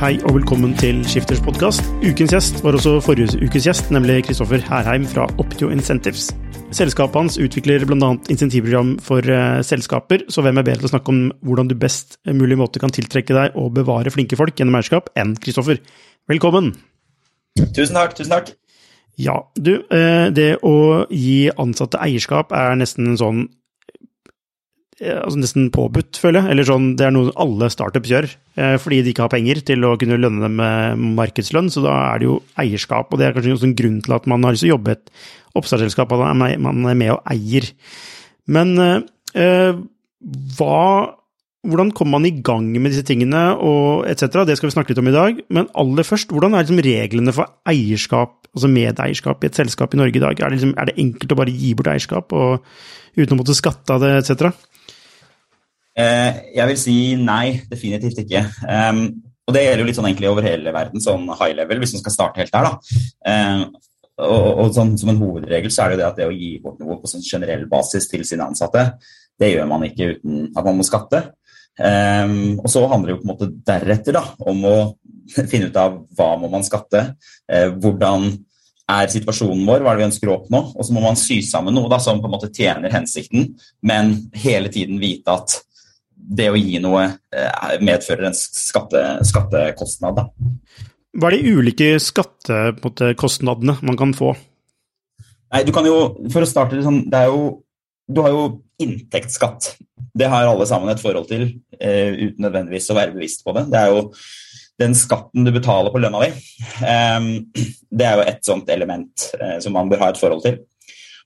Hei og velkommen til Skifters podkast. Ukens gjest var også forrige ukes gjest, nemlig Kristoffer Herheim fra Optio Incentives. Selskapet hans utvikler bl.a. insentivprogram for uh, selskaper, så hvem er bedre til å snakke om hvordan du best mulig måte kan tiltrekke deg og bevare flinke folk gjennom eierskap enn Kristoffer. Velkommen! Tusen takk. tusen takk. Ja, du, uh, det å gi ansatte eierskap er nesten en sånn altså nesten påbudt, føler jeg. Eller sånn, det er noe alle startups gjør, eh, fordi de ikke har penger til å kunne lønne dem med markedslønn. Så da er det jo eierskap, og det er kanskje en grunn til at man har lyst til å jobbe i et oppstartsselskap, at man er med og eier. Men eh, hva hvordan kommer man i gang med disse tingene og etc.? Det skal vi snakke litt om i dag. Men aller først, hvordan er liksom reglene for eierskap, altså medeierskap i et selskap i Norge i dag? Er det, liksom, er det enkelt å bare gi bort eierskap og, uten å måtte skatte av det etc.? Eh, jeg vil si nei, definitivt ikke. Og det gjelder jo litt sånn egentlig over hele verden, sånn high level, hvis man skal starte helt der. da. Og, og sånn, Som en hovedregel så er det jo det at det å gi bort noe på sånn generell basis til sine ansatte, det gjør man ikke uten at man må skatte. Um, og så handler det jo på en måte deretter da, om å finne ut av hva må man skatte, eh, hvordan er situasjonen vår, hva er det vi ønsker å oppnå, og så må man sy sammen noe da, som på en måte tjener hensikten, men hele tiden vite at det å gi noe eh, medfører en skatte, skattekostnad. Da. Hva er de ulike skattekostnadene man kan få? Nei, du kan jo, For å starte sånn, det er jo, Du har jo inntektsskatt. Det har alle sammen et forhold til, uh, uten nødvendigvis å være bevisst på det. Det er jo den skatten du betaler på lønna di. Um, det er jo et sånt element uh, som man bør ha et forhold til.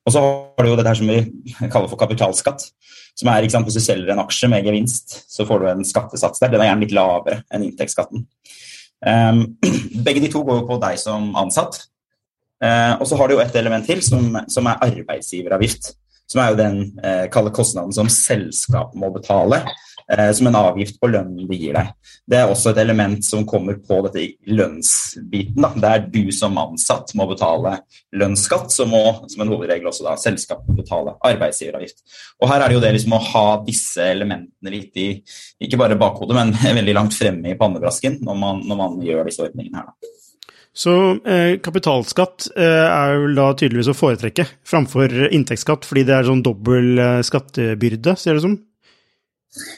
Og så har du jo dette her som vi kaller for kapitalskatt. Som er, sant, Hvis du selger en aksje med gevinst, så får du en skattesats der. Den er gjerne litt lavere enn inntektsskatten. Um, begge de to går jo på deg som ansatt. Uh, og så har du jo et element til, som, som er arbeidsgiveravgift. Som er jo den uh, kalde kostnaden som selskap må betale Eh, som en avgift på lønnen de gir deg. Det er også et element som kommer på dette lønnsbiten. Da. Der du som ansatt må betale lønnsskatt, så må som en hovedregel også da selskapet betale arbeidsgiveravgift. Og Her er det jo det liksom å ha disse elementene litt i ikke bare bakhodet, men veldig langt fremme i pannebrasken når man, når man gjør disse ordningene her. da. Så eh, kapitalskatt eh, er jo da tydeligvis å foretrekke framfor inntektsskatt, fordi det er sånn dobbel eh, skattebyrde, ser det ut som?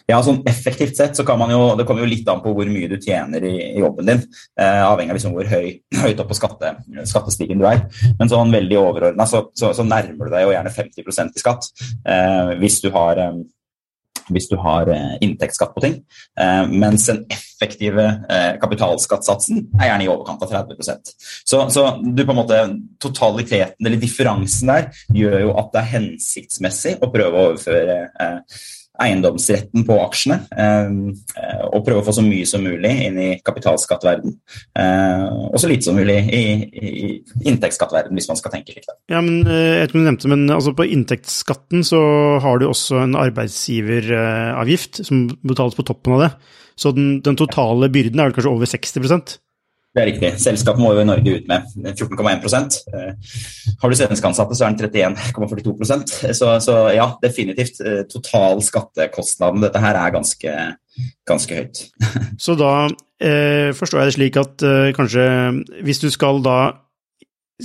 Ja, sånn Effektivt sett så kan man jo, det kommer jo litt an på hvor mye du tjener i, i jobben din. Eh, avhengig av liksom hvor høy, høyt opp på skatte, skattestigen du er. Men sånn veldig overordna så, så, så, nærmer du deg jo gjerne 50% i skatt eh, hvis du har, eh, hvis du har eh, inntektsskatt på ting. Eh, mens den effektive eh, kapitalskattsatsen er gjerne i overkant av 30% så, så du på en måte, totaliteten, eller differansen der, gjør jo at det er hensiktsmessig å prøve å overføre eiendomsretten på aksjene. Eh, og prøve å få så mye som mulig inn i kapitalskattverden. Eh, og så lite som mulig i, i inntektsskattverden, hvis man skal tenke slik. Ja, men eh, jeg ikke om du nevnte, men altså på inntektsskatten så har du også en arbeidsgiveravgift som betales på toppen av det. Så den, den totale byrden er vel kanskje over 60 det er riktig. Selskapet må jo i Norge ut med 14,1 eh, Har du svenske ansatte, så er den 31,42 så, så ja, definitivt. Eh, total skattekostnaden dette her er ganske, ganske høyt. så da eh, forstår jeg det slik at eh, kanskje hvis du skal da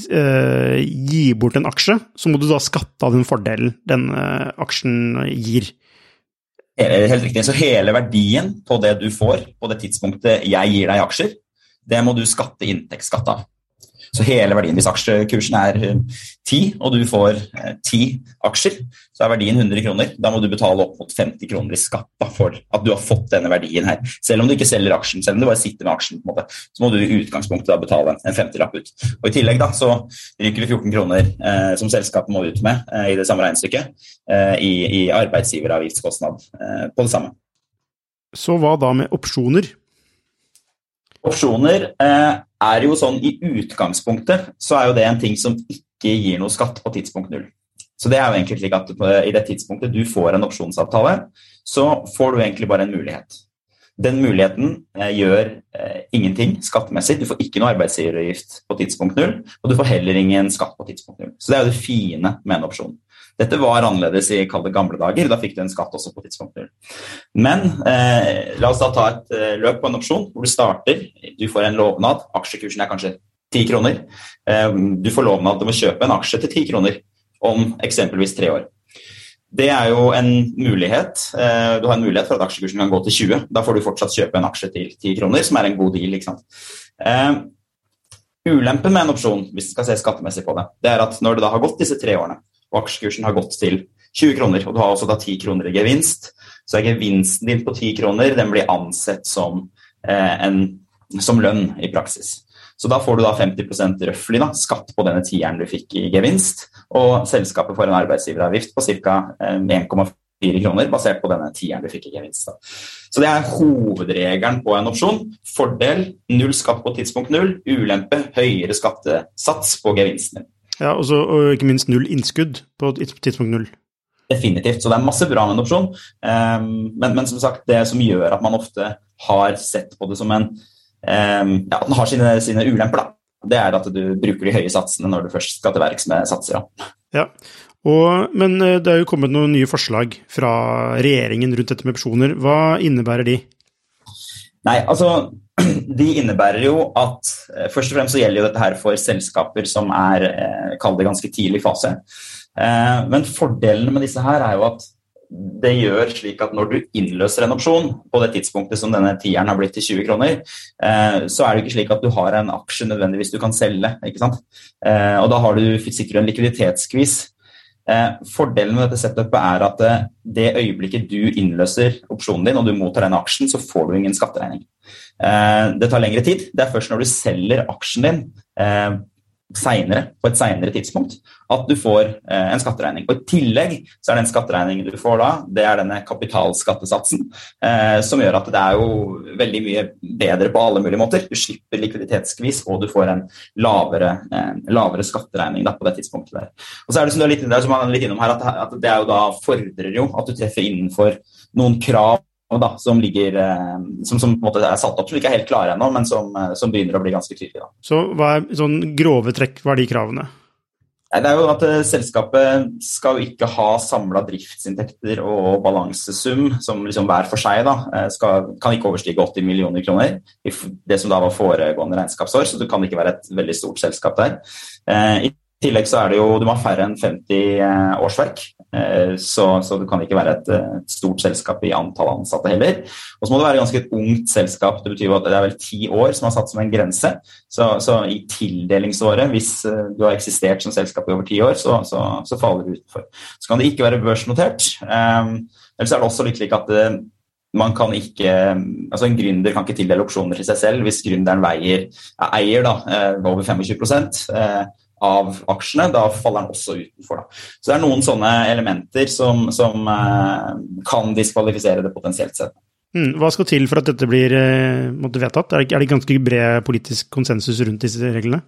eh, gi bort en aksje, så må du da skatte av den fordelen den eh, aksjen gir. Helt riktig. Så hele verdien på det du får på det tidspunktet jeg gir deg aksjer, det må du skatte inntektsskatt av. Så hele verdien, hvis aksjekursen er 10, eh, og du får 10 eh, aksjer, så er verdien 100 kroner. Da må du betale opp mot 50 kroner i skatt for at du har fått denne verdien her. Selv om du ikke selger aksjen, selv om du bare sitter med aksjen, måte, så må du i utgangspunktet da betale en 50-lapp ut. Og I tillegg da, så ryker det 14 kroner eh, som selskapet må ut med eh, i det samme regnestykket eh, i, i arbeidsgiveravgiftskostnad eh, på det samme. Så hva da med opsjoner? Opsjoner eh, er jo sånn i utgangspunktet så er jo det en ting som ikke gir noe skatt på tidspunkt null. Så det er jo egentlig slik at i det tidspunktet du får en opsjonsavtale, så får du egentlig bare en mulighet. Den muligheten eh, gjør eh, ingenting skattemessig. Du får ikke noe arbeidsgiveravgift på tidspunkt null, og du får heller ingen skatt på tidspunkt null. Så det er jo det fine med en opsjon. Dette var annerledes i gamle dager. Da fikk du en skatt også på tidspunkter. Men eh, la oss da ta et eh, løp på en opsjon hvor du starter. Du får en lovnad. Aksjekursen er kanskje 10 kroner. Eh, du får lovnad om å kjøpe en aksje til 10 kroner om eksempelvis tre år. Det er jo en mulighet. Eh, du har en mulighet for at aksjekursen kan gå til 20. Da får du fortsatt kjøpe en aksje til 10 kroner, som er en god deal. ikke sant? Eh, ulempen med en opsjon, hvis du skal se skattemessig på det, det er at når det da har gått disse tre årene, og aksjekursen har gått til 20 kroner, og du har også da 10 kroner i gevinst, så er gevinsten din på 10 kroner den blir ansett som, eh, en, som lønn i praksis. Så da får du da 50 røftlig skatt på denne tieren du fikk i gevinst, og selskapet får en arbeidsgiveravgift på ca. 1,4 kroner basert på denne tieren du fikk i gevinst. Da. Så det er hovedregelen på en opsjon. Fordel null skatt på tidspunkt null, ulempe høyere skattesats på gevinsten din. Ja, også, og ikke minst null innskudd på tidspunkt null. Definitivt. Så det er masse bra med en opsjon. Um, men, men, som sagt, det som gjør at man ofte har sett på det som en um, Ja, at den har sine, sine ulemper, da. Det er at du bruker de høye satsene når du først skal til verks med satser. Ja. ja. Og, men eh, det er jo kommet noen nye forslag fra regjeringen rundt dette med opsjoner. Hva innebærer de? Nei, altså de innebærer jo at eh, Først og fremst så gjelder jo dette her for selskaper som er eh, kall det ganske tidlig fase. Eh, men fordelene med disse her er jo at det gjør slik at når du innløser en opsjon på det tidspunktet som denne tieren har blitt til 20 kroner, så er det ikke slik at du har en aksje nødvendigvis du kan selge. ikke sant? Og da har du sikkert en likviditetsskvis fordelen med dette setupet er at det øyeblikket du innløser opsjonen din og du mottar den aksjen, så får du ingen skatteregning. Eh, det tar lengre tid. Det er først når du selger aksjen din senere, på et senere tidspunkt, at du får eh, en skatteregning. Og I tillegg så er den skatteregningen du får da, det er denne kapitalskattesatsen, eh, som gjør at det er jo veldig mye bedre på alle mulige måter. Du slipper likviditetsskvis, og du får en lavere, eh, lavere skatteregning da, på det tidspunktet der. Og så er det som du er litt, som er litt innom her, at det er jo da fordrer jo at du treffer innenfor noen krav da, som, ligger, eh, som, som, er satt opp, som ikke er helt klare ennå, men som, eh, som, begynner å bli ganske tydelige. Så hva er sånn grove trekk, hva er de kravene? Det er jo at eh, Selskapet skal jo ikke ha samla driftsinntekter og balansesum som liksom hver for seg da, skal, kan ikke overstige 80 millioner kroner. i Det som da var foregående regnskapsår, så det kan ikke være et veldig stort selskap der. I tillegg så er det jo, Du må ha færre enn 50 årsverk. Eh, så, så, det kan ikke være et, stort selskap i antall ansatte heller. Og så må det være ganske et ungt selskap. Det betyr jo at det er vel ti år som er satt som en grense. Så, så i tildelingsåret, hvis eh, du har eksistert som selskap i over ti år, så, så, faller du utenfor. Så kan det ikke være børsnotert. Ellers er det også litt slik at man kan ikke, altså En gründer kan ikke tildele opsjoner til seg selv hvis gründeren veier, eier da, over 25 eh, av aksjene, da faller den også utenfor. Da. Så det er noen sånne elementer som, som eh, kan diskvalifisere det potensielt sett. Mm, hva skal til for at dette blir måtte, vedtatt? Er det, er det ganske bred politisk konsensus rundt disse reglene?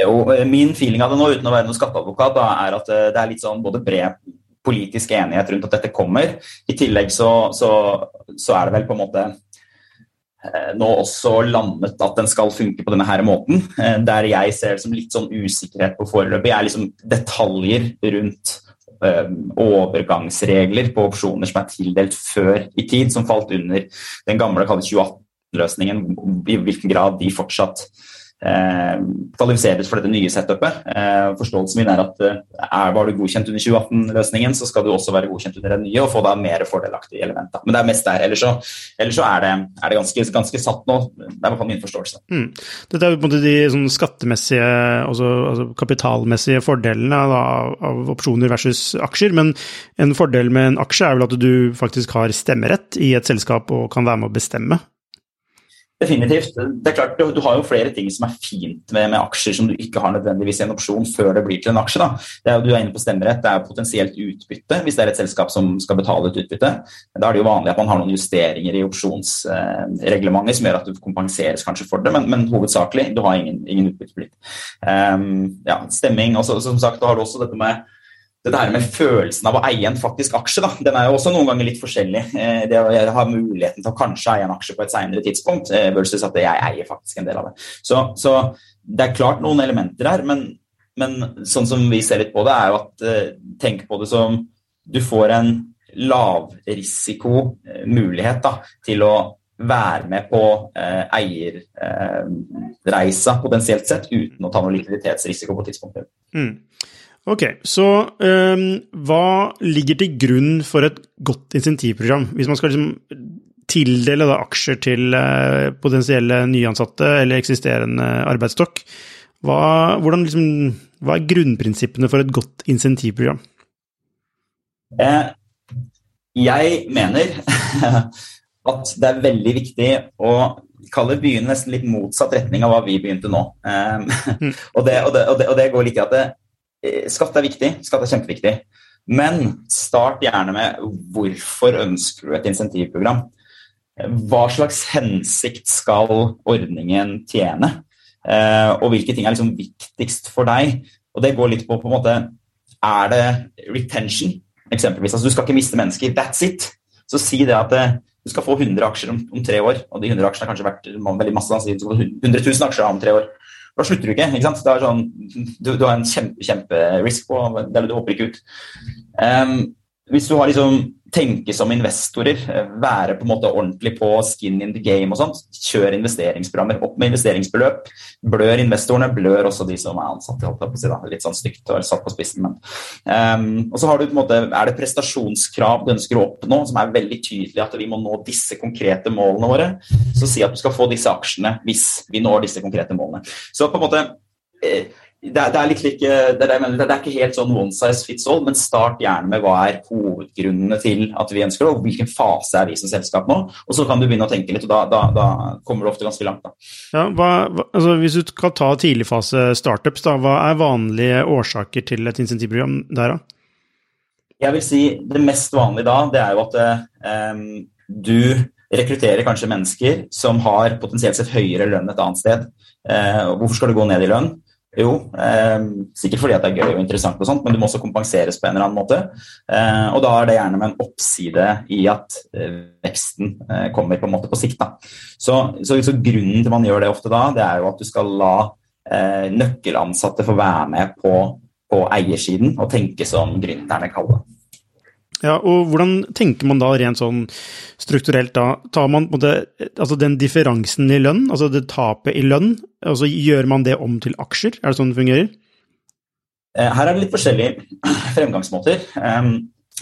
Jo, eh, Min feeling av det nå, uten å være noen skatteadvokat, da, er at eh, det er litt sånn både bred politisk enighet rundt at dette kommer. I tillegg så, så, så er det vel på en måte Eh, nå også landet at den skal funke på denne her måten. Eh, der jeg ser det som litt sånn usikkerhet på foreløpig, er liksom detaljer rundt eh, overgangsregler på opsjoner som er tildelt før i tid, som falt under den gamle 2018-løsningen. I hvilken grad de fortsatt eh, kvalifiseres for dette nye setupet. Eh, forståelsen min er at eh, er, var du godkjent under 2018-løsningen, så skal du også være godkjent under den nye og få da mer fordelaktige elementer. Men det er mest der. Ellers så, ellers så er, det, er det, ganske, ganske satt nå. Det er i hvert fall min forståelse. Mm. Dette er på en måte de sånn skattemessige, også, altså kapitalmessige fordelene da, av opsjoner versus aksjer. Men en fordel med en aksje er vel at du faktisk har stemmerett i et selskap og kan være med å bestemme Definitivt. Det er klart, Du, har jo flere ting som er fint med, med, aksjer som du ikke har nødvendigvis en opsjon før det blir til en aksje. Da. Det er, du er inne på stemmerett, det er potensielt utbytte hvis det er et selskap som skal betale et utbytte. Da er det jo vanlig at man har noen justeringer i opsjonsreglementet eh, som gjør at du kompenseres kanskje for det, men, men hovedsakelig du har ingen, ingen utbytteplikt. Um, ja, stemming, og som sagt, da har du også dette med dette her med følelsen av å eie en faktisk aksje, da, den er jo også noen ganger litt forskjellig. Eh, det å ha muligheten til å kanskje eie en aksje på et senere tidspunkt, eh, versus at jeg eier faktisk en del av det. Så, så det er klart noen elementer her, men, men, sånn som vi ser litt på det, er jo at eh, tenk på det som du får en lavrisikomulighet til å være med på eh, eierreisa eh, potensielt sett, uten å ta noe likviditetsrisiko på tidspunktet. Mm. Ok, så um, hva ligger til grunn for et godt insentivprogram? Hvis man skal liksom tildele da, aksjer til uh, potensielle nyansatte eller eksisterende arbeidsstokk, hva, liksom, hva, er grunnprinsippene for et godt insentivprogram? Eh, jeg mener at det er veldig viktig å kalle byen nesten litt motsatt retning av hva vi begynte nå. Um, og, det, og, det, og, det, og, det, går litt i at skatt er viktig, skatt er kjempeviktig. Men start gjerne med hvorfor ønsker du et insentivprogram? Hva slags hensikt skal ordningen tjene? Eh, og hvilke ting er liksom viktigst for deg? Og det går litt på på en måte Er det retention, eksempelvis? Altså, du skal ikke miste mennesker. That's it. Så si det at eh, du skal få 100 aksjer om, om tre år, og de 100 aksjene har kanskje vært veldig masse. Altså, 100 000 aksjer om tre år. Da slutter du ikke. ikke sant? Det er sånn, du, du har en kjempe, kjemperisk på det, du håper ikke ut. Um, hvis du har liksom tenke som investorer, eh, være på en måte ordentlig på skin in the game og sånt, kjør investeringsprogrammer. Opp med investeringsbeløp. Blør investorene, blør også de som er ansatte. Holdt på å si, da. Litt sånn stygt og satt på spissen, men um, Og så har du på en måte, er det prestasjonskrav du ønsker å oppnå, som er veldig tydelig at vi må nå disse konkrete målene våre. Så si at du skal få disse aksjene hvis vi når disse konkrete målene. Så på en måte eh, det, det, er litt like, det, er, det, er ikke helt sånn one size fits all, men start gjerne med hva er hovedgrunnene til at vi ønsker det, og hvilken fase er vi som selskap nå. Og så kan du begynne å tenke litt, og da, da, da kommer du ofte ganske langt. Da. Ja, hva, altså, hvis du skal ta tidligfase startups, da, hva er vanlige årsaker til et insentivprogram der, da? Jeg vil si Det mest vanlige da, det er jo at um, du rekrutterer kanskje mennesker som har potensielt sett høyere lønn et annet sted. Uh, hvorfor skal du gå ned i lønn? Jo, eh, sikkert fordi det er gøy og interessant, og sånt, men du må også kompenseres på en eller annen måte. Eh, og da er det gjerne med en oppside i at eh, veksten eh, kommer på en måte på sikt. Så, så, så, grunnen til man gjør det ofte da, det er jo at du skal la eh, nøkkelansatte få være med på, på eiersiden og tenke som gründerne kaller det. Ja, og hvordan tenker man da rent sånn strukturelt da? Tar man på en måte, altså den differansen i lønn, altså det tapet i lønn, og så gjør man det om til aksjer? Er det sånn det fungerer? Eh, her er det litt forskjellige fremgangsmåter.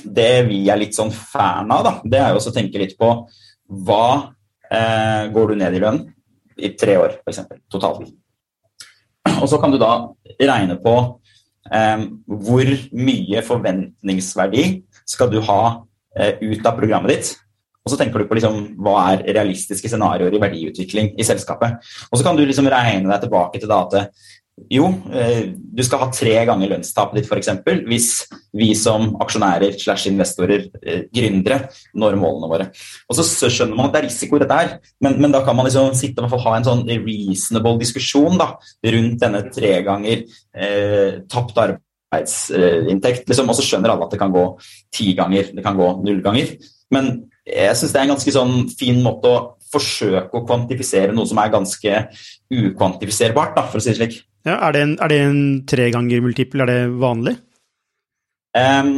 Det vi er litt sånn fan av, da, det er jo å tenke litt på hva eh, går du ned i lønn i tre år, f.eks. totalt. Og så kan du da regne på hvor mye forventningsverdi skal du ha eh, ut av programmet ditt. Og så tenker du på liksom, hva er realistiske scenarioer i verdiutvikling i selskapet. Og så kan du liksom regne deg tilbake til at jo, eh, du skal ha tre ganger lønnstapet ditt f.eks. hvis vi som aksjonærer slash investorer, eh, gründere, når målene våre. Og så skjønner man at det er risiko i dette her, men, men, da kan man liksom sitte og ha en sånn reasonable diskusjon da, rundt denne tre ganger eh, tapt arbeid arbeidsinntekt. Liksom, og så skjønner alle at det kan gå ti ganger, det kan gå null ganger. Men jeg syns det er en ganske sånn fin måte å forsøke å kvantifisere noe som er ganske ukvantifiserbart, da, for å si det slik. Ja, er det en, er det en tre ganger multiple, er det vanlig? Um,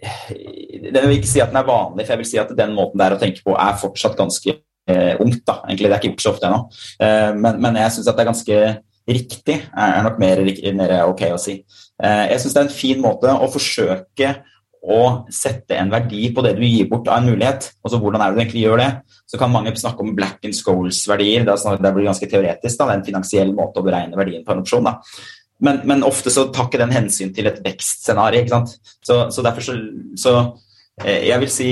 jeg vil ikke si at den er vanlig, for jeg vil si at den måten det er å tenke på, er fortsatt ganske ungt. da, egentlig. Det er ikke gjort så ofte ennå. Men, men, jeg syns det er ganske riktig, er nok mer, mer ok å si. Jeg syns det er en fin måte å forsøke å sette en verdi på det du gir bort av en mulighet. Altså Hvordan er det du egentlig gjør det? Så kan mange snakke om black and scholes-verdier. Det, det, blir ganske teoretisk. da, Det er en finansiell måte å beregne verdien på en opsjon. da. Men, men ofte så tar ikke den hensyn til et vekstscenario. ikke sant? Så, så derfor så, så eh, Jeg vil si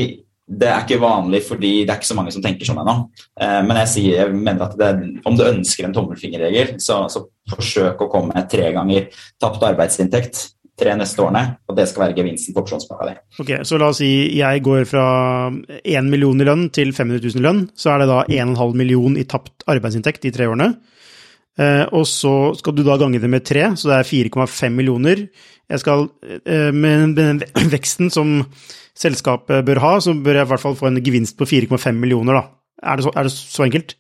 det er ikke vanlig fordi det er ikke så mange som tenker sånn ennå. Eh, men jeg, sier, jeg mener at det, om du ønsker en tommelfingerregel, så, så forsøk å komme tre ganger tapt arbeidsinntekt tre neste årene, og det skal være gevinsten på opsjonspakka di. Ok, så la oss si jeg går fra 1 million i lønn til 500 000 i lønn, så er det da 1,5 million i tapt arbeidsinntekt i tre årene. Eh, og så skal du da gange det med tre, så det er 4,5 millioner. Jeg skal, eh, med den veksten som selskapet bør ha, så bør jeg i hvert fall få en gevinst på 4,5 millioner, da. Er det, så, er det så enkelt?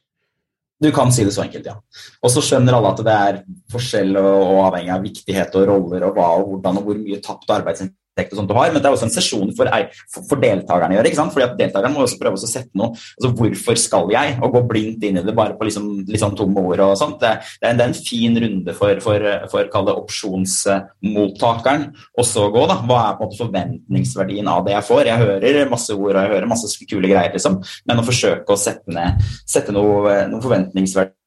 Du kan si det så enkelt, ja. Og så skjønner alle at det er forskjell og, og avhengig av viktighet og roller og hva og hvordan og hvor mye tapt arbeidsinntekt og sånt du har, men det er også en sesjon for, for, for deltakerne å gjøre. ikke sant? Fordi at Deltakerne må også prøve å sette noe altså Hvorfor skal jeg? Og gå blindt inn i det bare på liksom, litt sånn tomme ord og sånt. Det, det, er, det, er, en fin runde for, for, for kall det opsjonsmottakeren også å gå. da. Hva er på en måte forventningsverdien av det jeg får? Jeg hører masse ord og jeg hører masse kule greier, liksom, men å forsøke å sette, ned, sette noe, noe forventningsverdi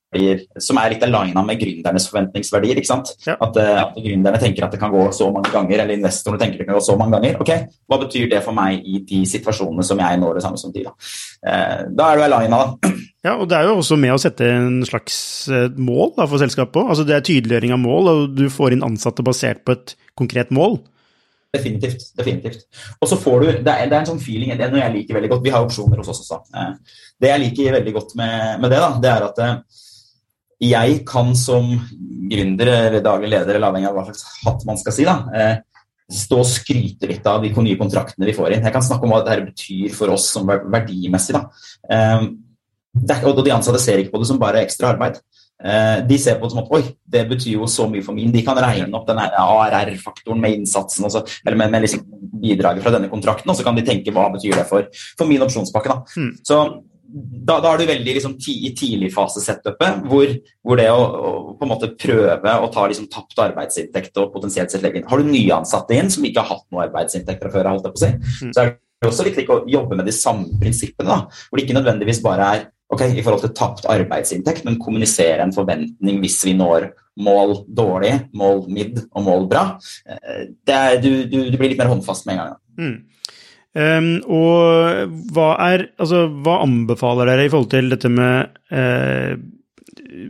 som er litt aligna med gründernes forventningsverdier. ikke sant? Ja. At, eh, at, gründerne tenker at det kan gå så mange ganger, eller investorene tenker det kan gå så mange ganger. Ok, Hva betyr det for meg i de situasjonene som jeg når det samme som de? Da, eh, da er du aligna, da. Ja, og det er jo også med å sette en slags eh, mål da, for selskapet. Altså, det er tydeliggjøring av mål, og du får inn ansatte basert på et konkret mål. Definitivt. definitivt. Og så får du, det er, det er, en sånn feeling, det er noe jeg liker veldig godt. Vi har opsjoner hos oss også. Det jeg liker veldig godt med, med det, da, det er at jeg kan som gründer eller daglig leder, eller avhengig av hva slags hatt man skal si, da, eh, stå og skryte litt av de nye kontraktene vi får inn. Jeg kan snakke om hva dette betyr for oss som verdimessig. Da. Eh, og de ansatte ser ikke på det som bare ekstra arbeid. Eh, de ser på det som at oi, det betyr jo så mye for min. De kan regne opp den ARR-faktoren med innsatsen, også, eller med, med liksom bidraget fra denne kontrakten, og så kan de tenke hva betyr det for, for min opsjonspakke. Da. Mm. Så da, da, er du veldig liksom, ti, i tidligfasesetupet, hvor, hvor det å, å, på en måte prøve å ta liksom, tapt arbeidsinntekt og potensielt sett legge inn Har du nyansatte inn som ikke har hatt noe arbeidsinntekt fra før, holdt jeg på å si, mm. så er det også viktig å jobbe med de samme prinsippene. Da, hvor det ikke nødvendigvis bare er ok, i forhold til tapt arbeidsinntekt, men kommunisere en forventning hvis vi når mål dårlig, mål midd og mål bra. Eh, er, du, du, du, blir litt mer håndfast med en gang. Mm. Um, og hva er Altså, hva anbefaler dere i forhold til dette med uh,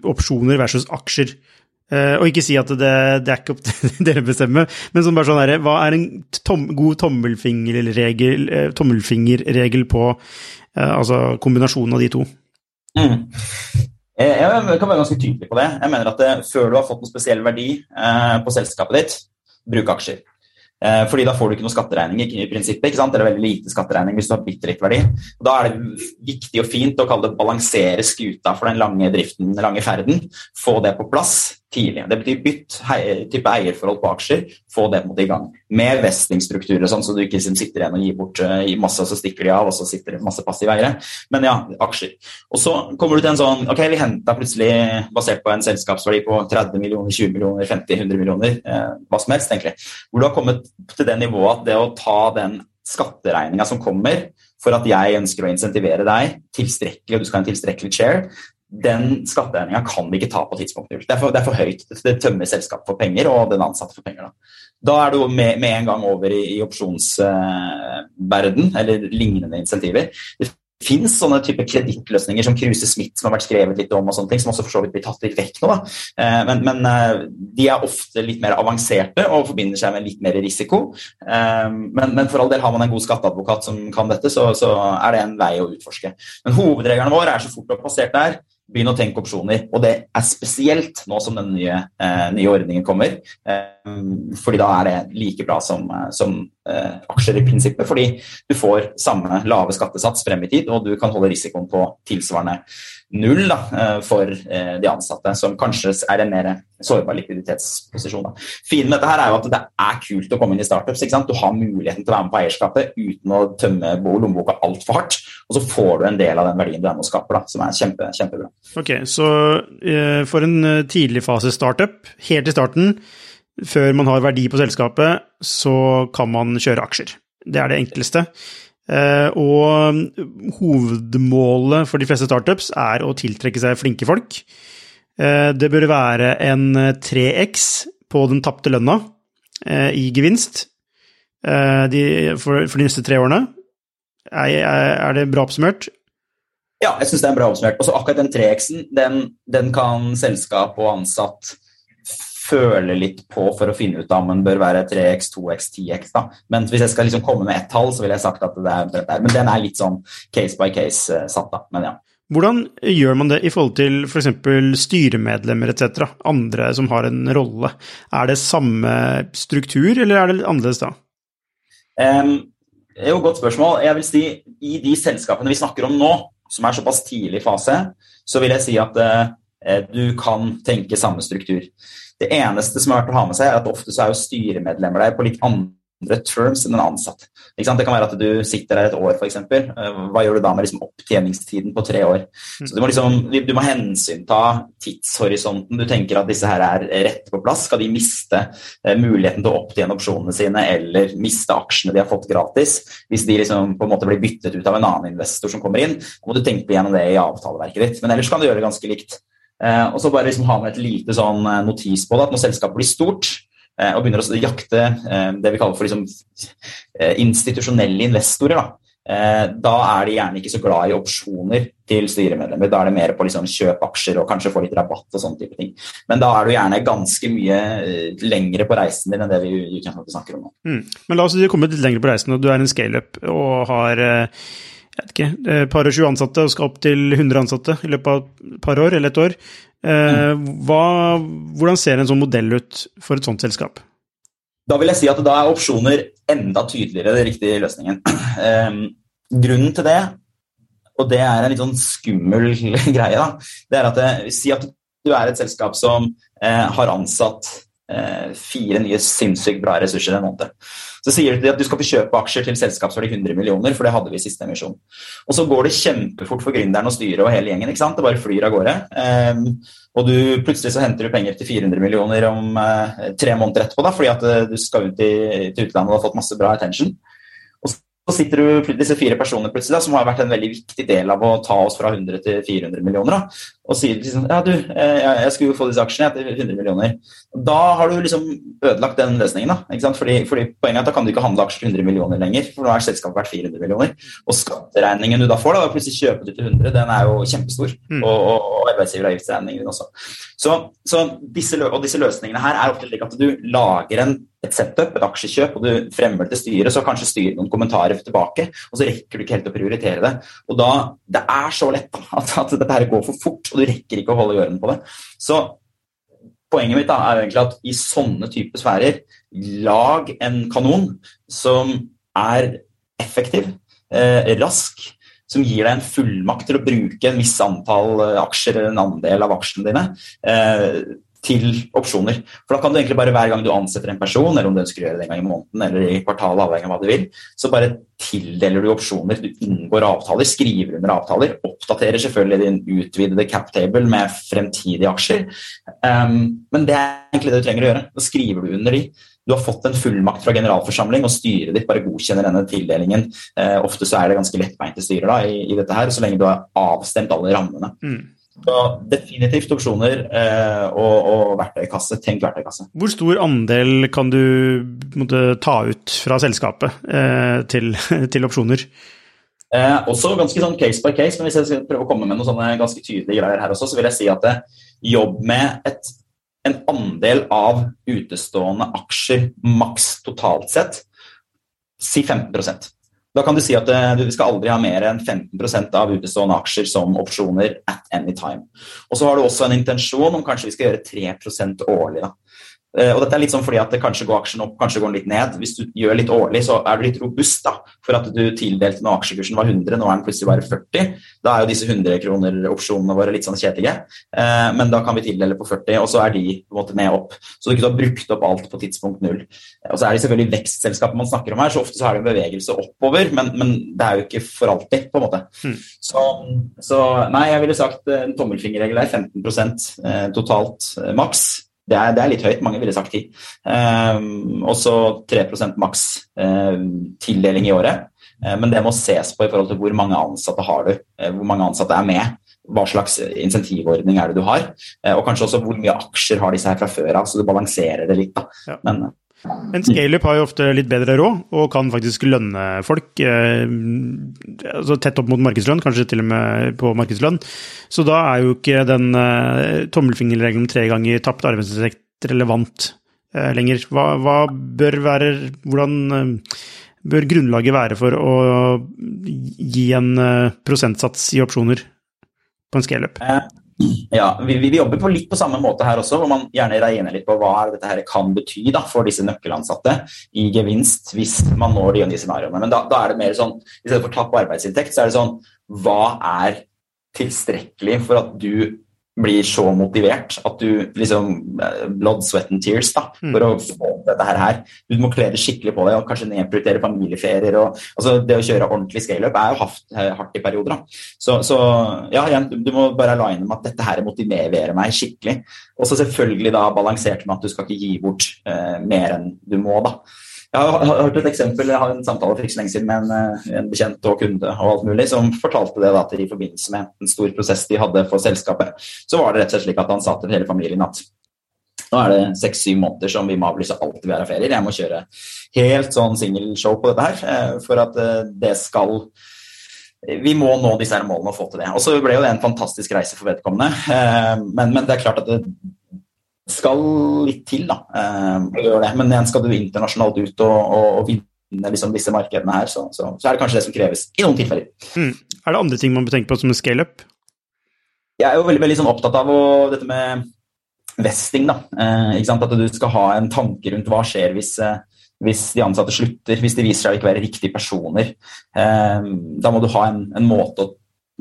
opsjoner versus aksjer? Uh, og ikke si at det, det er ikke opp til dere å bestemme, men sånn bare sånn her, hva er en tom, god tommelfingerregel, uh, tommelfingerregel på altså kombinasjonen av de to? Mm. Jeg kan være ganske tydelig på det. Jeg mener at Før du har fått noen spesiell verdi på selskapet ditt, bruk aksjer. Eh, fordi da får du ikke noe skatteregning i prinsippet. ikke sant? Eller veldig lite skatteregning hvis du har bitte litt verdi. Da er det viktig og fint å kalle det balansere skuta for den lange driften, den lange ferden. Få det på plass tidlig. Det betyr bytt type eierforhold på aksjer, få det i gang. Med vestingstrukturer, sånn, så du ikke liksom sitter igjen og gir bort uh, masse, og så stikker de av, og så sitter det masse passive eiere. Men ja, aksjer. Og så kommer du til en sånn Ok, vi henta plutselig, basert på en selskapsverdi på 30 millioner, 20 millioner, 50, 100 millioner, eh, hva som helst, egentlig. Hvor du har kommet til det nivået at det å ta den skatteregninga som kommer, for at jeg ønsker å insentivere deg tilstrekkelig, og du skal ha en tilstrekkelig share, den skatteregninga kan vi ikke ta på tidspunktet. Det er for, det er for høyt. Det tømmer selskapet for penger, og den ansatte for penger. Da, da er du med, med, en gang over i, i opsjonsverden, eller lignende insentiver. Det fins sånne type kredittløsninger som Kruse Smith, som har vært skrevet litt om, og sånne ting, som også for så vidt blir tatt litt vekk nå. Uh, men, men uh, de er ofte litt mer avanserte og forbinder seg med litt mer risiko. Uh, men, men, for all del har man en god skatteadvokat som kan dette, så, så er det en vei å utforske. Men hovedregelen vår er så fort du har passert der, begynn å tenke opsjoner. Og det er spesielt nå som den nye, eh, nye ordningen kommer. Eh, fordi da er det like bra som, eh, som eh, aksjer i prinsippet, fordi du får samme lave skattesats frem i tid, og du kan holde risikoen på tilsvarende null da, eh, for eh, de ansatte, som kanskje er en mer sårbar likviditetsposisjon. Da. Fint med dette her er jo at det er kult å komme inn i startups. ikke sant? Du har muligheten til å være med på eierskapet uten å tømme lommeboka altfor hardt, og så får du en del av den verdien du er med og skaper, da, som er kjempe, kjempebra. Ok, Så eh, for en tidligfase-startup, helt i starten, før man har verdi på selskapet, så kan man kjøre aksjer. Det er det enkleste. Eh, og hovedmålet for de fleste startups er å tiltrekke seg flinke folk. Eh, det bør være en 3X på den tapte lønna eh, i gevinst for, de neste tre årene. Er, det bra oppsummert? Ja, jeg syns det er bra oppsummert. Og så akkurat den 3X-en, den, den, kan selskap og ansatt føle litt på for å finne ut om den bør være 3X, 2X, 10X. da. Men hvis jeg skal liksom komme med ett tall, så ville jeg sagt at det er det der. Men den er litt sånn case by case uh, satt, da. Men ja. Hvordan gjør man det i forhold til f.eks. styremedlemmer etc., andre som har en rolle? Er det samme struktur, eller er det litt annerledes da? Um, det er jo et godt spørsmål. Jeg vil si I de selskapene vi snakker om nå, som er såpass tidlig fase, så vil jeg si at uh, du kan tenke samme struktur. Det eneste som er verdt å ha med seg, er at ofte så er jo styremedlemmer der på litt andre terms enn en ansatt. Det kan være at du sitter der et år, f.eks. Eh, hva gjør du da med liksom opptjeningstiden på tre år? Mm. Så Du må, liksom, du må hensynta tidshorisonten. Du tenker at disse her er rett på plass. Skal de miste eh, muligheten til å opptjene opsjonene sine eller miste aksjene de har fått gratis? Hvis de liksom på en måte blir byttet ut av en annen investor som kommer inn, må du tenke igjennom det i avtaleverket ditt. Men ellers kan du gjøre det ganske likt. Eh, og så bare liksom ha med et lite sånn eh, notis på det, at når selskapet blir stort eh, og begynner å jakte det vi kaller for liksom institusjonelle investorer, da, da er de gjerne ikke så glad i opsjoner til styremedlemmer. Da er det mer på liksom kjøp aksjer og kanskje få litt rabatt og sånne type ting. Men da er du gjerne ganske mye lengre på reisen din enn det vi snakker om nå. Mm. Men la oss komme litt lengre på reisen, og du er en scaleup og har jeg vet ikke, et par og 20 ansatte og skal opp til 100 ansatte i løpet av et par år eller et år. Eh, hva, hvordan ser en sånn modell ut for et sånt selskap? Da vil jeg si at da er opsjoner enda tydeligere den riktige løsningen. Um, grunnen til det, og det er en litt sånn skummel greie, da, det er at det, eh, si at du er et selskap som eh, har ansatt eh, fire nye sinnssykt bra ressurser en måned. Så sier de at du skal få kjøpe aksjer til selskapsverdi 100 millioner, for det hadde vi i siste emisjon. Og så går det kjempefort for gründeren og styret og hele gjengen. ikke sant? Det bare flyr av gårde. Um, og du, plutselig så henter du penger til 400 millioner om uh, tre måneder etterpå, da, fordi at uh, du skal ut i, til utlandet og har fått masse bra attention. Så sitter du disse fire personene plutselig da, som har vært en veldig viktig del av å ta oss fra 100 til 400 millioner, da, og sier liksom ja du, jeg, jeg skulle jo få disse aksjene til 100 millioner. Da har du liksom ødelagt den løsningen. da, ikke sant? Fordi, fordi Poenget er at da kan du ikke handle aksjer til 100 millioner lenger, for nå er selskapet verdt 400 millioner. Og skatteregningen du da får, da, plutselig kjøpe du til 100, den er jo kjempestor. Mm. Og, og, og arbeidsgiveravgiftsregningen din også. Så, så disse, og disse løsningene her er ofte slik at du lager en et setup, et aksjekjøp, og du fremmer det til styret, så kanskje styret noen kommentarer tilbake, og så rekker du ikke helt å prioritere det. Og da, Det er så lett at, at dette her går for fort, og du rekker ikke å holde ørene på det. Så poenget mitt da, er egentlig at i sånne typer sfærer, lag en kanon som er effektiv, eh, rask, som gir deg en fullmakt til å bruke en viss antall eh, aksjer eller en andel av aksjene dine. Eh, til opsjoner. For da kan du egentlig bare hver gang du ansetter en person, eller om du ønsker å gjøre det en gang i måneden eller i kvartalet, avhengig av hva du vil, så bare tildeler du opsjoner. Du inngår avtaler, skriver under avtaler, oppdaterer selvfølgelig din utvidede cap table med fremtidige aksjer. Um, men det er egentlig det du trenger å gjøre. Da skriver du under de. Du har fått en fullmakt fra generalforsamling, og styret ditt bare godkjenner denne tildelingen. Uh, ofte så er det ganske lettbeinte styrer da, i, i, dette her, så lenge du har avstemt alle rammene. Mm. Så definitivt opsjoner eh, og, og, verktøykasse. Tenk verktøykasse. Hvor stor andel kan du måtte, ta ut fra selskapet eh, til, til, opsjoner? Eh, også ganske sånn case by case, men hvis jeg skal prøve å komme med noen sånne ganske tydelige greier her også, så vil jeg si at jeg eh, jobb med et, en andel av utestående aksjer maks totalt sett, si 15 da kan du si at eh, du skal aldri ha mer enn 15% av utestående aksjer som opsjoner at any time. Og så har du også en intensjon om kanskje vi skal gjøre 3% årlig. Da. Eh, og dette er litt sånn fordi at det kanskje går aksjen opp, kanskje går den litt ned. Hvis du gjør litt årlig, så er du litt robust da, for at du tildelte når aksjekursen var 100, nå er den plutselig bare 40. Da er jo disse 100 kroner-opsjonene våre litt sånn kjedelige, eh, men da kan vi tildele på 40, og så er de på en måte med opp. Så du ikke har brukt opp alt på tidspunkt null. Og så er det selvfølgelig vekstselskapet man snakker om her, så ofte så er det en bevegelse oppover, men, men det er jo ikke for alltid, på en måte. Mm. Så, så, nei, jeg ville sagt en tommelfingerregel er 15 eh, totalt maks. Det er, det er, litt høyt, mange ville sagt 10. Um, og så 3 maks uh, tildeling i året. Uh, men det må ses på i forhold til hvor mange ansatte har du, uh, hvor mange ansatte er med. Hva slags insentivordning er det du har, og kanskje også hvor mye aksjer har disse her fra før av, så du balanserer det litt. da. Ja. Men men scaleup har jo ofte litt bedre råd, og kan faktisk lønne folk eh, altså tett opp mot markedslønn, kanskje til og med på markedslønn. Så da er jo ikke den eh, tommelfingerregelen om tre ganger tapt arbeidsinntekt relevant eh, lenger. Hva, hva, bør være Hvordan eh, bør grunnlaget være for å gi en eh, prosentsats i opsjoner på en scaleup? Eh, ja, vi, vi, jobber på litt på samme måte her også, hvor man gjerne regner litt på hva dette her kan bety da, for disse nøkkelansatte i gevinst hvis man når de og de scenarioene. Men da, da, er det mer sånn, i stedet for tap arbeidsinntekt, så er det sånn Hva er tilstrekkelig for at du blir så motivert at du liksom eh, Blood, sweat and tears da, mm. for å få dette her. Du må kle det skikkelig på deg og kanskje nedprioritere familieferier. Og, altså Det å kjøre ordentlig scaleup er jo haft, eh, hardt i perioder. da. Så, så ja, igjen, du, du, må bare aligne med at dette her motiverer meg skikkelig. Og så selvfølgelig da balansert med at du skal ikke gi bort eh, mer enn du må. da. Jeg har hørt et eksempel, jeg har en samtale for ikke så lenge siden med en, eh, en, bekjent og kunde og alt mulig, som fortalte det til i forbindelse med en stor prosess de hadde for selskapet. Så var det rett og slett slik at han sa til hele familien at nå er det seks-syv måneder som vi må avlyse alt vi har av ferier. Jeg må kjøre helt sånn singelshow på dette her eh, for at eh, det skal vi må nå disse her målene og få til det. Og så ble jo det en fantastisk reise for vedkommende. Men, men det er klart at det, skal litt til da, eh. Men igjen skal du internasjonalt ut og, og, og vinne liksom disse markedene her, så, så, så, er det kanskje det som kreves i noen tilfeller. Mm. Er det andre ting man bør tenke på som en scale-up? Jeg er jo veldig, veldig sånn opptatt av å, dette med vesting. da, eh? At du skal ha en tanke rundt hva skjer hvis, eh, hvis de ansatte slutter, hvis de viser seg å ikke være riktige personer. Eh, da må du ha en, en måte å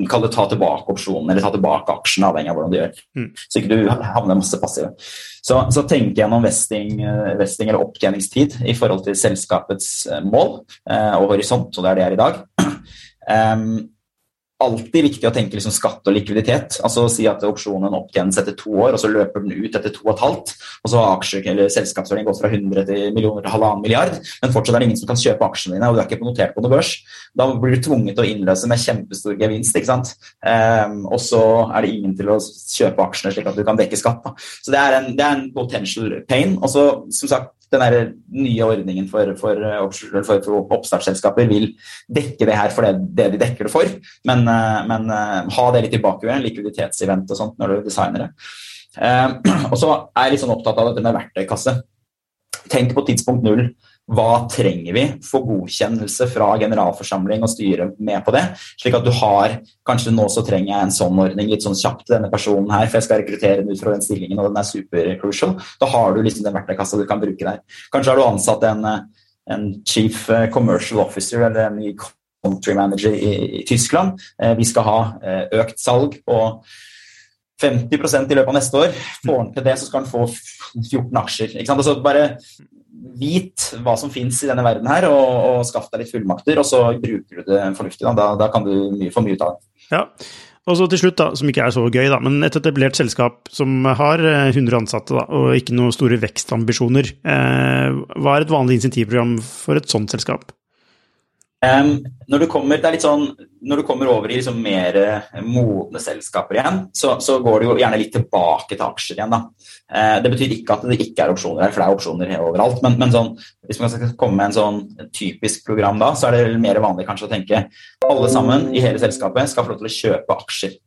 Kall det ta tilbake opsjonen eller ta tilbake aksjene, avhengig av hvordan du gjør. Mm. Så ikke du havner masse passive. Så, så tenk gjennom vesting, eh, vesting, eller opptjeningstid i forhold til selskapets eh, mål eh, og horisont, og det er det jeg er i dag. Um, alltid viktig å tenke liksom skatt og likviditet. altså Si at opsjonen opptjenes etter to år, og så løper den ut etter to og et halvt. Og så har aksjer eller selskapsverdien gått fra 100 til millioner til halvannen milliard, men fortsatt er det ingen som kan kjøpe aksjene dine, og du er ikke notert på noe børs. Da blir du tvunget til å innløse med kjempestor gevinst. ikke sant? Um, og så er det ingen til å kjøpe aksjene slik at du kan dekke skatt. Da. Så det er, en, det er en potential pain. Og så, som sagt, den nye ordningen for, for, for, oppstartsselskaper vil dekke det her for det, det de dekker det for, men, eh, men eh, ha det litt i bakhuet, likviditetsevent og sånt når du designer det. Uh, og så er jeg litt sånn opptatt av dette med verktøykasse. Tenk på tidspunkt null hva trenger vi? Få godkjennelse fra generalforsamling og styre med på det. Slik at du har Kanskje nå så trenger jeg en sånn ordning litt sånn kjapt denne personen her, for jeg skal rekruttere den ut fra den stillingen, og den er super crucial. Da har du liksom den verktøykassa du kan bruke der. Kanskje har du ansatt en, en chief commercial officer eller en ny country manager i, i Tyskland. Eh, vi skal ha eh, økt salg på 50 i løpet av neste år. Får han til det, så skal han få 14 aksjer. Ikke sant? Altså bare vit hva som fins i denne verden her, og, og skaff deg litt fullmakter, og så bruker du det fornuftig. Da, da, kan du mye, få mye ut av det. Ja. Og så til slutt, da, som ikke er så gøy, da, men et etablert selskap som har 100 eh, ansatte da, og ikke noen store vekstambisjoner, eh, hva er et vanlig insentivprogram for et sånt selskap? Um, når, du kommer, er sånn, når du kommer over i liksom mer modne selskaper igjen, så, så, går du jo gjerne litt tilbake til aksjer igjen. Uh, det betyr ikke at det ikke er opsjoner her, for det er opsjoner overalt. Men, men sånn, hvis man skal komme med en sånn typisk program da, så er det mer vanlig kanskje å tenke alle sammen i hele selskapet skal få lov til å kjøpe aksjer.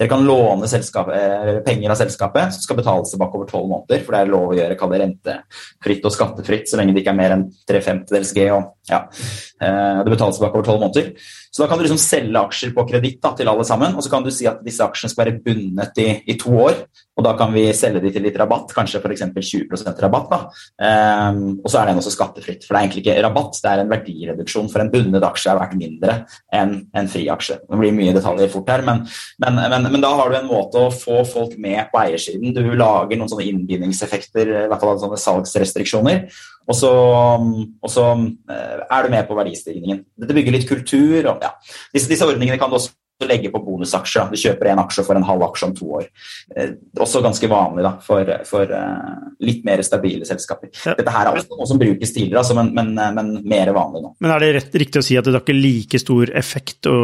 Dere kan låne eh, penger av selskapet som skal betales tilbake over tolv måneder. For det er lov å gjøre kall det rentefritt og skattefritt så lenge det ikke er mer enn tre femtedels G. Og, ja, det betales tilbake over tolv måneder. Så da kan du liksom selge aksjer på kreditt til alle sammen, og så kan du si at disse aksjene skal være bundet i, i, to år. Og da kan vi selge de til litt rabatt, kanskje f.eks. 20 rabatt. Um, og så er den også skattefritt. For det er egentlig ikke rabatt, det er en verdireduksjon. For en bundet aksje er verdt mindre enn en fri aksje. Det blir mye detaljer fort her, men, men, men, men, da har du en måte å få folk med på eiersiden. Du lager noen sånne innbindingseffekter, i hvert fall sånne salgsrestriksjoner. Og så, og så, eh, er du med på verdistigningen. Dette bygger litt kultur. Og, ja. disse, disse, ordningene kan du også legge på bonusaksjer. Du kjøper en aksje for en halv aksje om to år. Eh, også ganske vanlig da, for, for eh, litt mer stabile selskaper. Ja. Dette her er også noe som brukes tidligere, altså, men, men, men, mer vanlig nå. Men Er det rett, riktig å si at det har ikke like stor effekt å,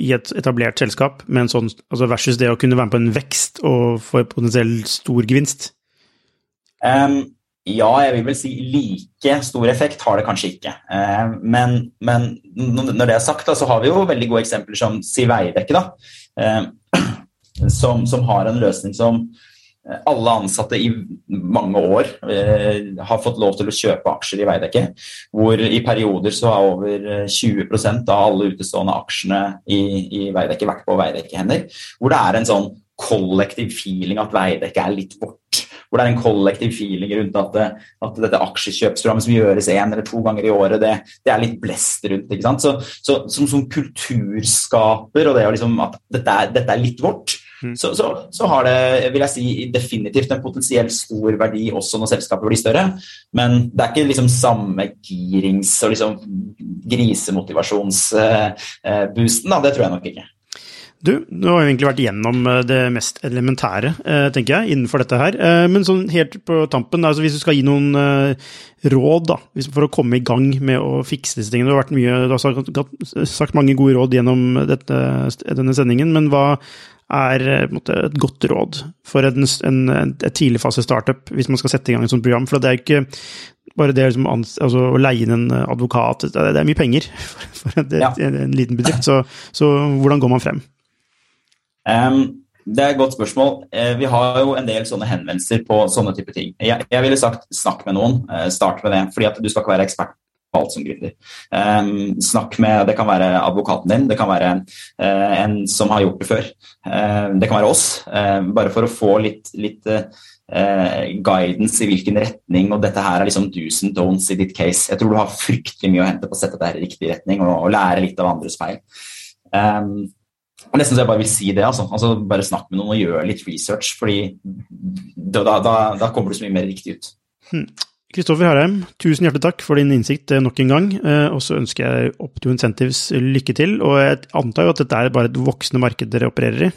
i et etablert selskap sånn, altså versus det å kunne være med på en vekst og få potensielt stor gevinst? Um, ja, jeg vil vel si like stor effekt har det kanskje ikke. Eh, men, men når det er sagt, så har vi jo veldig gode eksempler som Siveidekke, da. Eh, som, som, har en løsning som alle ansatte i mange år eh, har fått lov til å kjøpe aksjer i Veidekke. Hvor i perioder så har over 20% av alle utestående aksjene i, i Veidekke vært på Veidekke-hender. Hvor det er en sånn kollektiv feeling at Veidekke er litt bort hvor det er en kollektiv feeling rundt at, at dette aksjekjøpsprogrammet som gjøres én eller to ganger i året, det, det er litt blest rundt. ikke sant? Så, så som, som, kulturskaper og det liksom at dette er, dette er litt vårt, mm. så, så, så, har det vil jeg si, definitivt en potensiell stor verdi også når selskapet blir større. Men det er ikke liksom samme girings- og liksom grisemotivasjonsboosten. Uh, det tror jeg nok ikke. Du, nå har vi egentlig vært gjennom eh, det mest elementære, eh, tenker jeg, innenfor dette her. Eh, men sånn helt på tampen, altså hvis du skal gi noen råd da, for å komme i gang med å fikse disse tingene Du har, mye, du har sagt mange gode råd gjennom dette, denne sendingen, men hva er måte, et godt råd for en, en, et tidligfase startup, hvis man skal sette i gang et sånt program? For det er jo ikke bare det liksom, altså, å leie inn en advokat, det er, mye penger for, en, ja. en, liten bedrift. Så, så hvordan går man frem? Um, det er et godt spørsmål. Uh, vi har jo en del sånne henvendelser på sånne type ting. Jeg, jeg ville sagt snakk med noen. Uh, start med det. fordi at du skal ikke være ekspert på alt som gründer. Um, snakk med Det kan være advokaten din, det kan være uh, en som har gjort det før. det kan være oss. bare for å få litt, litt guidance i hvilken retning, og dette her er liksom do's and don'ts i ditt case. Jeg tror du har fryktelig mye å hente på å sette dette i riktig retning og, og lære litt av andres feil. Um, Nesten så jeg bare vil si det. Altså. altså bare snakk med noen og gjør litt research, fordi da, da, da kommer du så mye mer riktig ut. Kristoffer hmm. Harheim, tusen hjertelig takk for din innsikt eh, nok en gang. Eh, og så ønsker jeg Optio Incentives lykke til. Og jeg antar jo at dette er bare et voksende marked dere opererer i?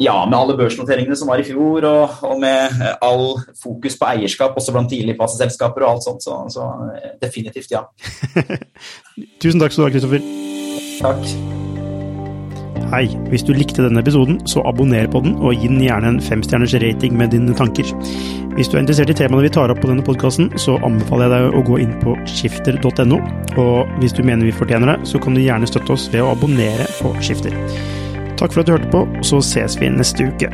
Ja, med alle børsnoteringene som var i fjor, og, og med eh, all fokus på eierskap, også blant tidligfaseselskaper og alt sånt, så, så definitivt ja. Tusen takk skal du ha, Kristoffer. Takk. Hei, hvis du likte denne episoden, så abonner på den, og gi den gjerne en femstjerners rating med dine tanker. Hvis du er interessert i temaene vi tar opp på denne podkasten, så anbefaler jeg deg å gå inn på skifter.no, og hvis du mener vi fortjener det, så kan du gjerne støtte oss ved å abonnere på Skifter. Takk for at du hørte på, så ses vi neste uke.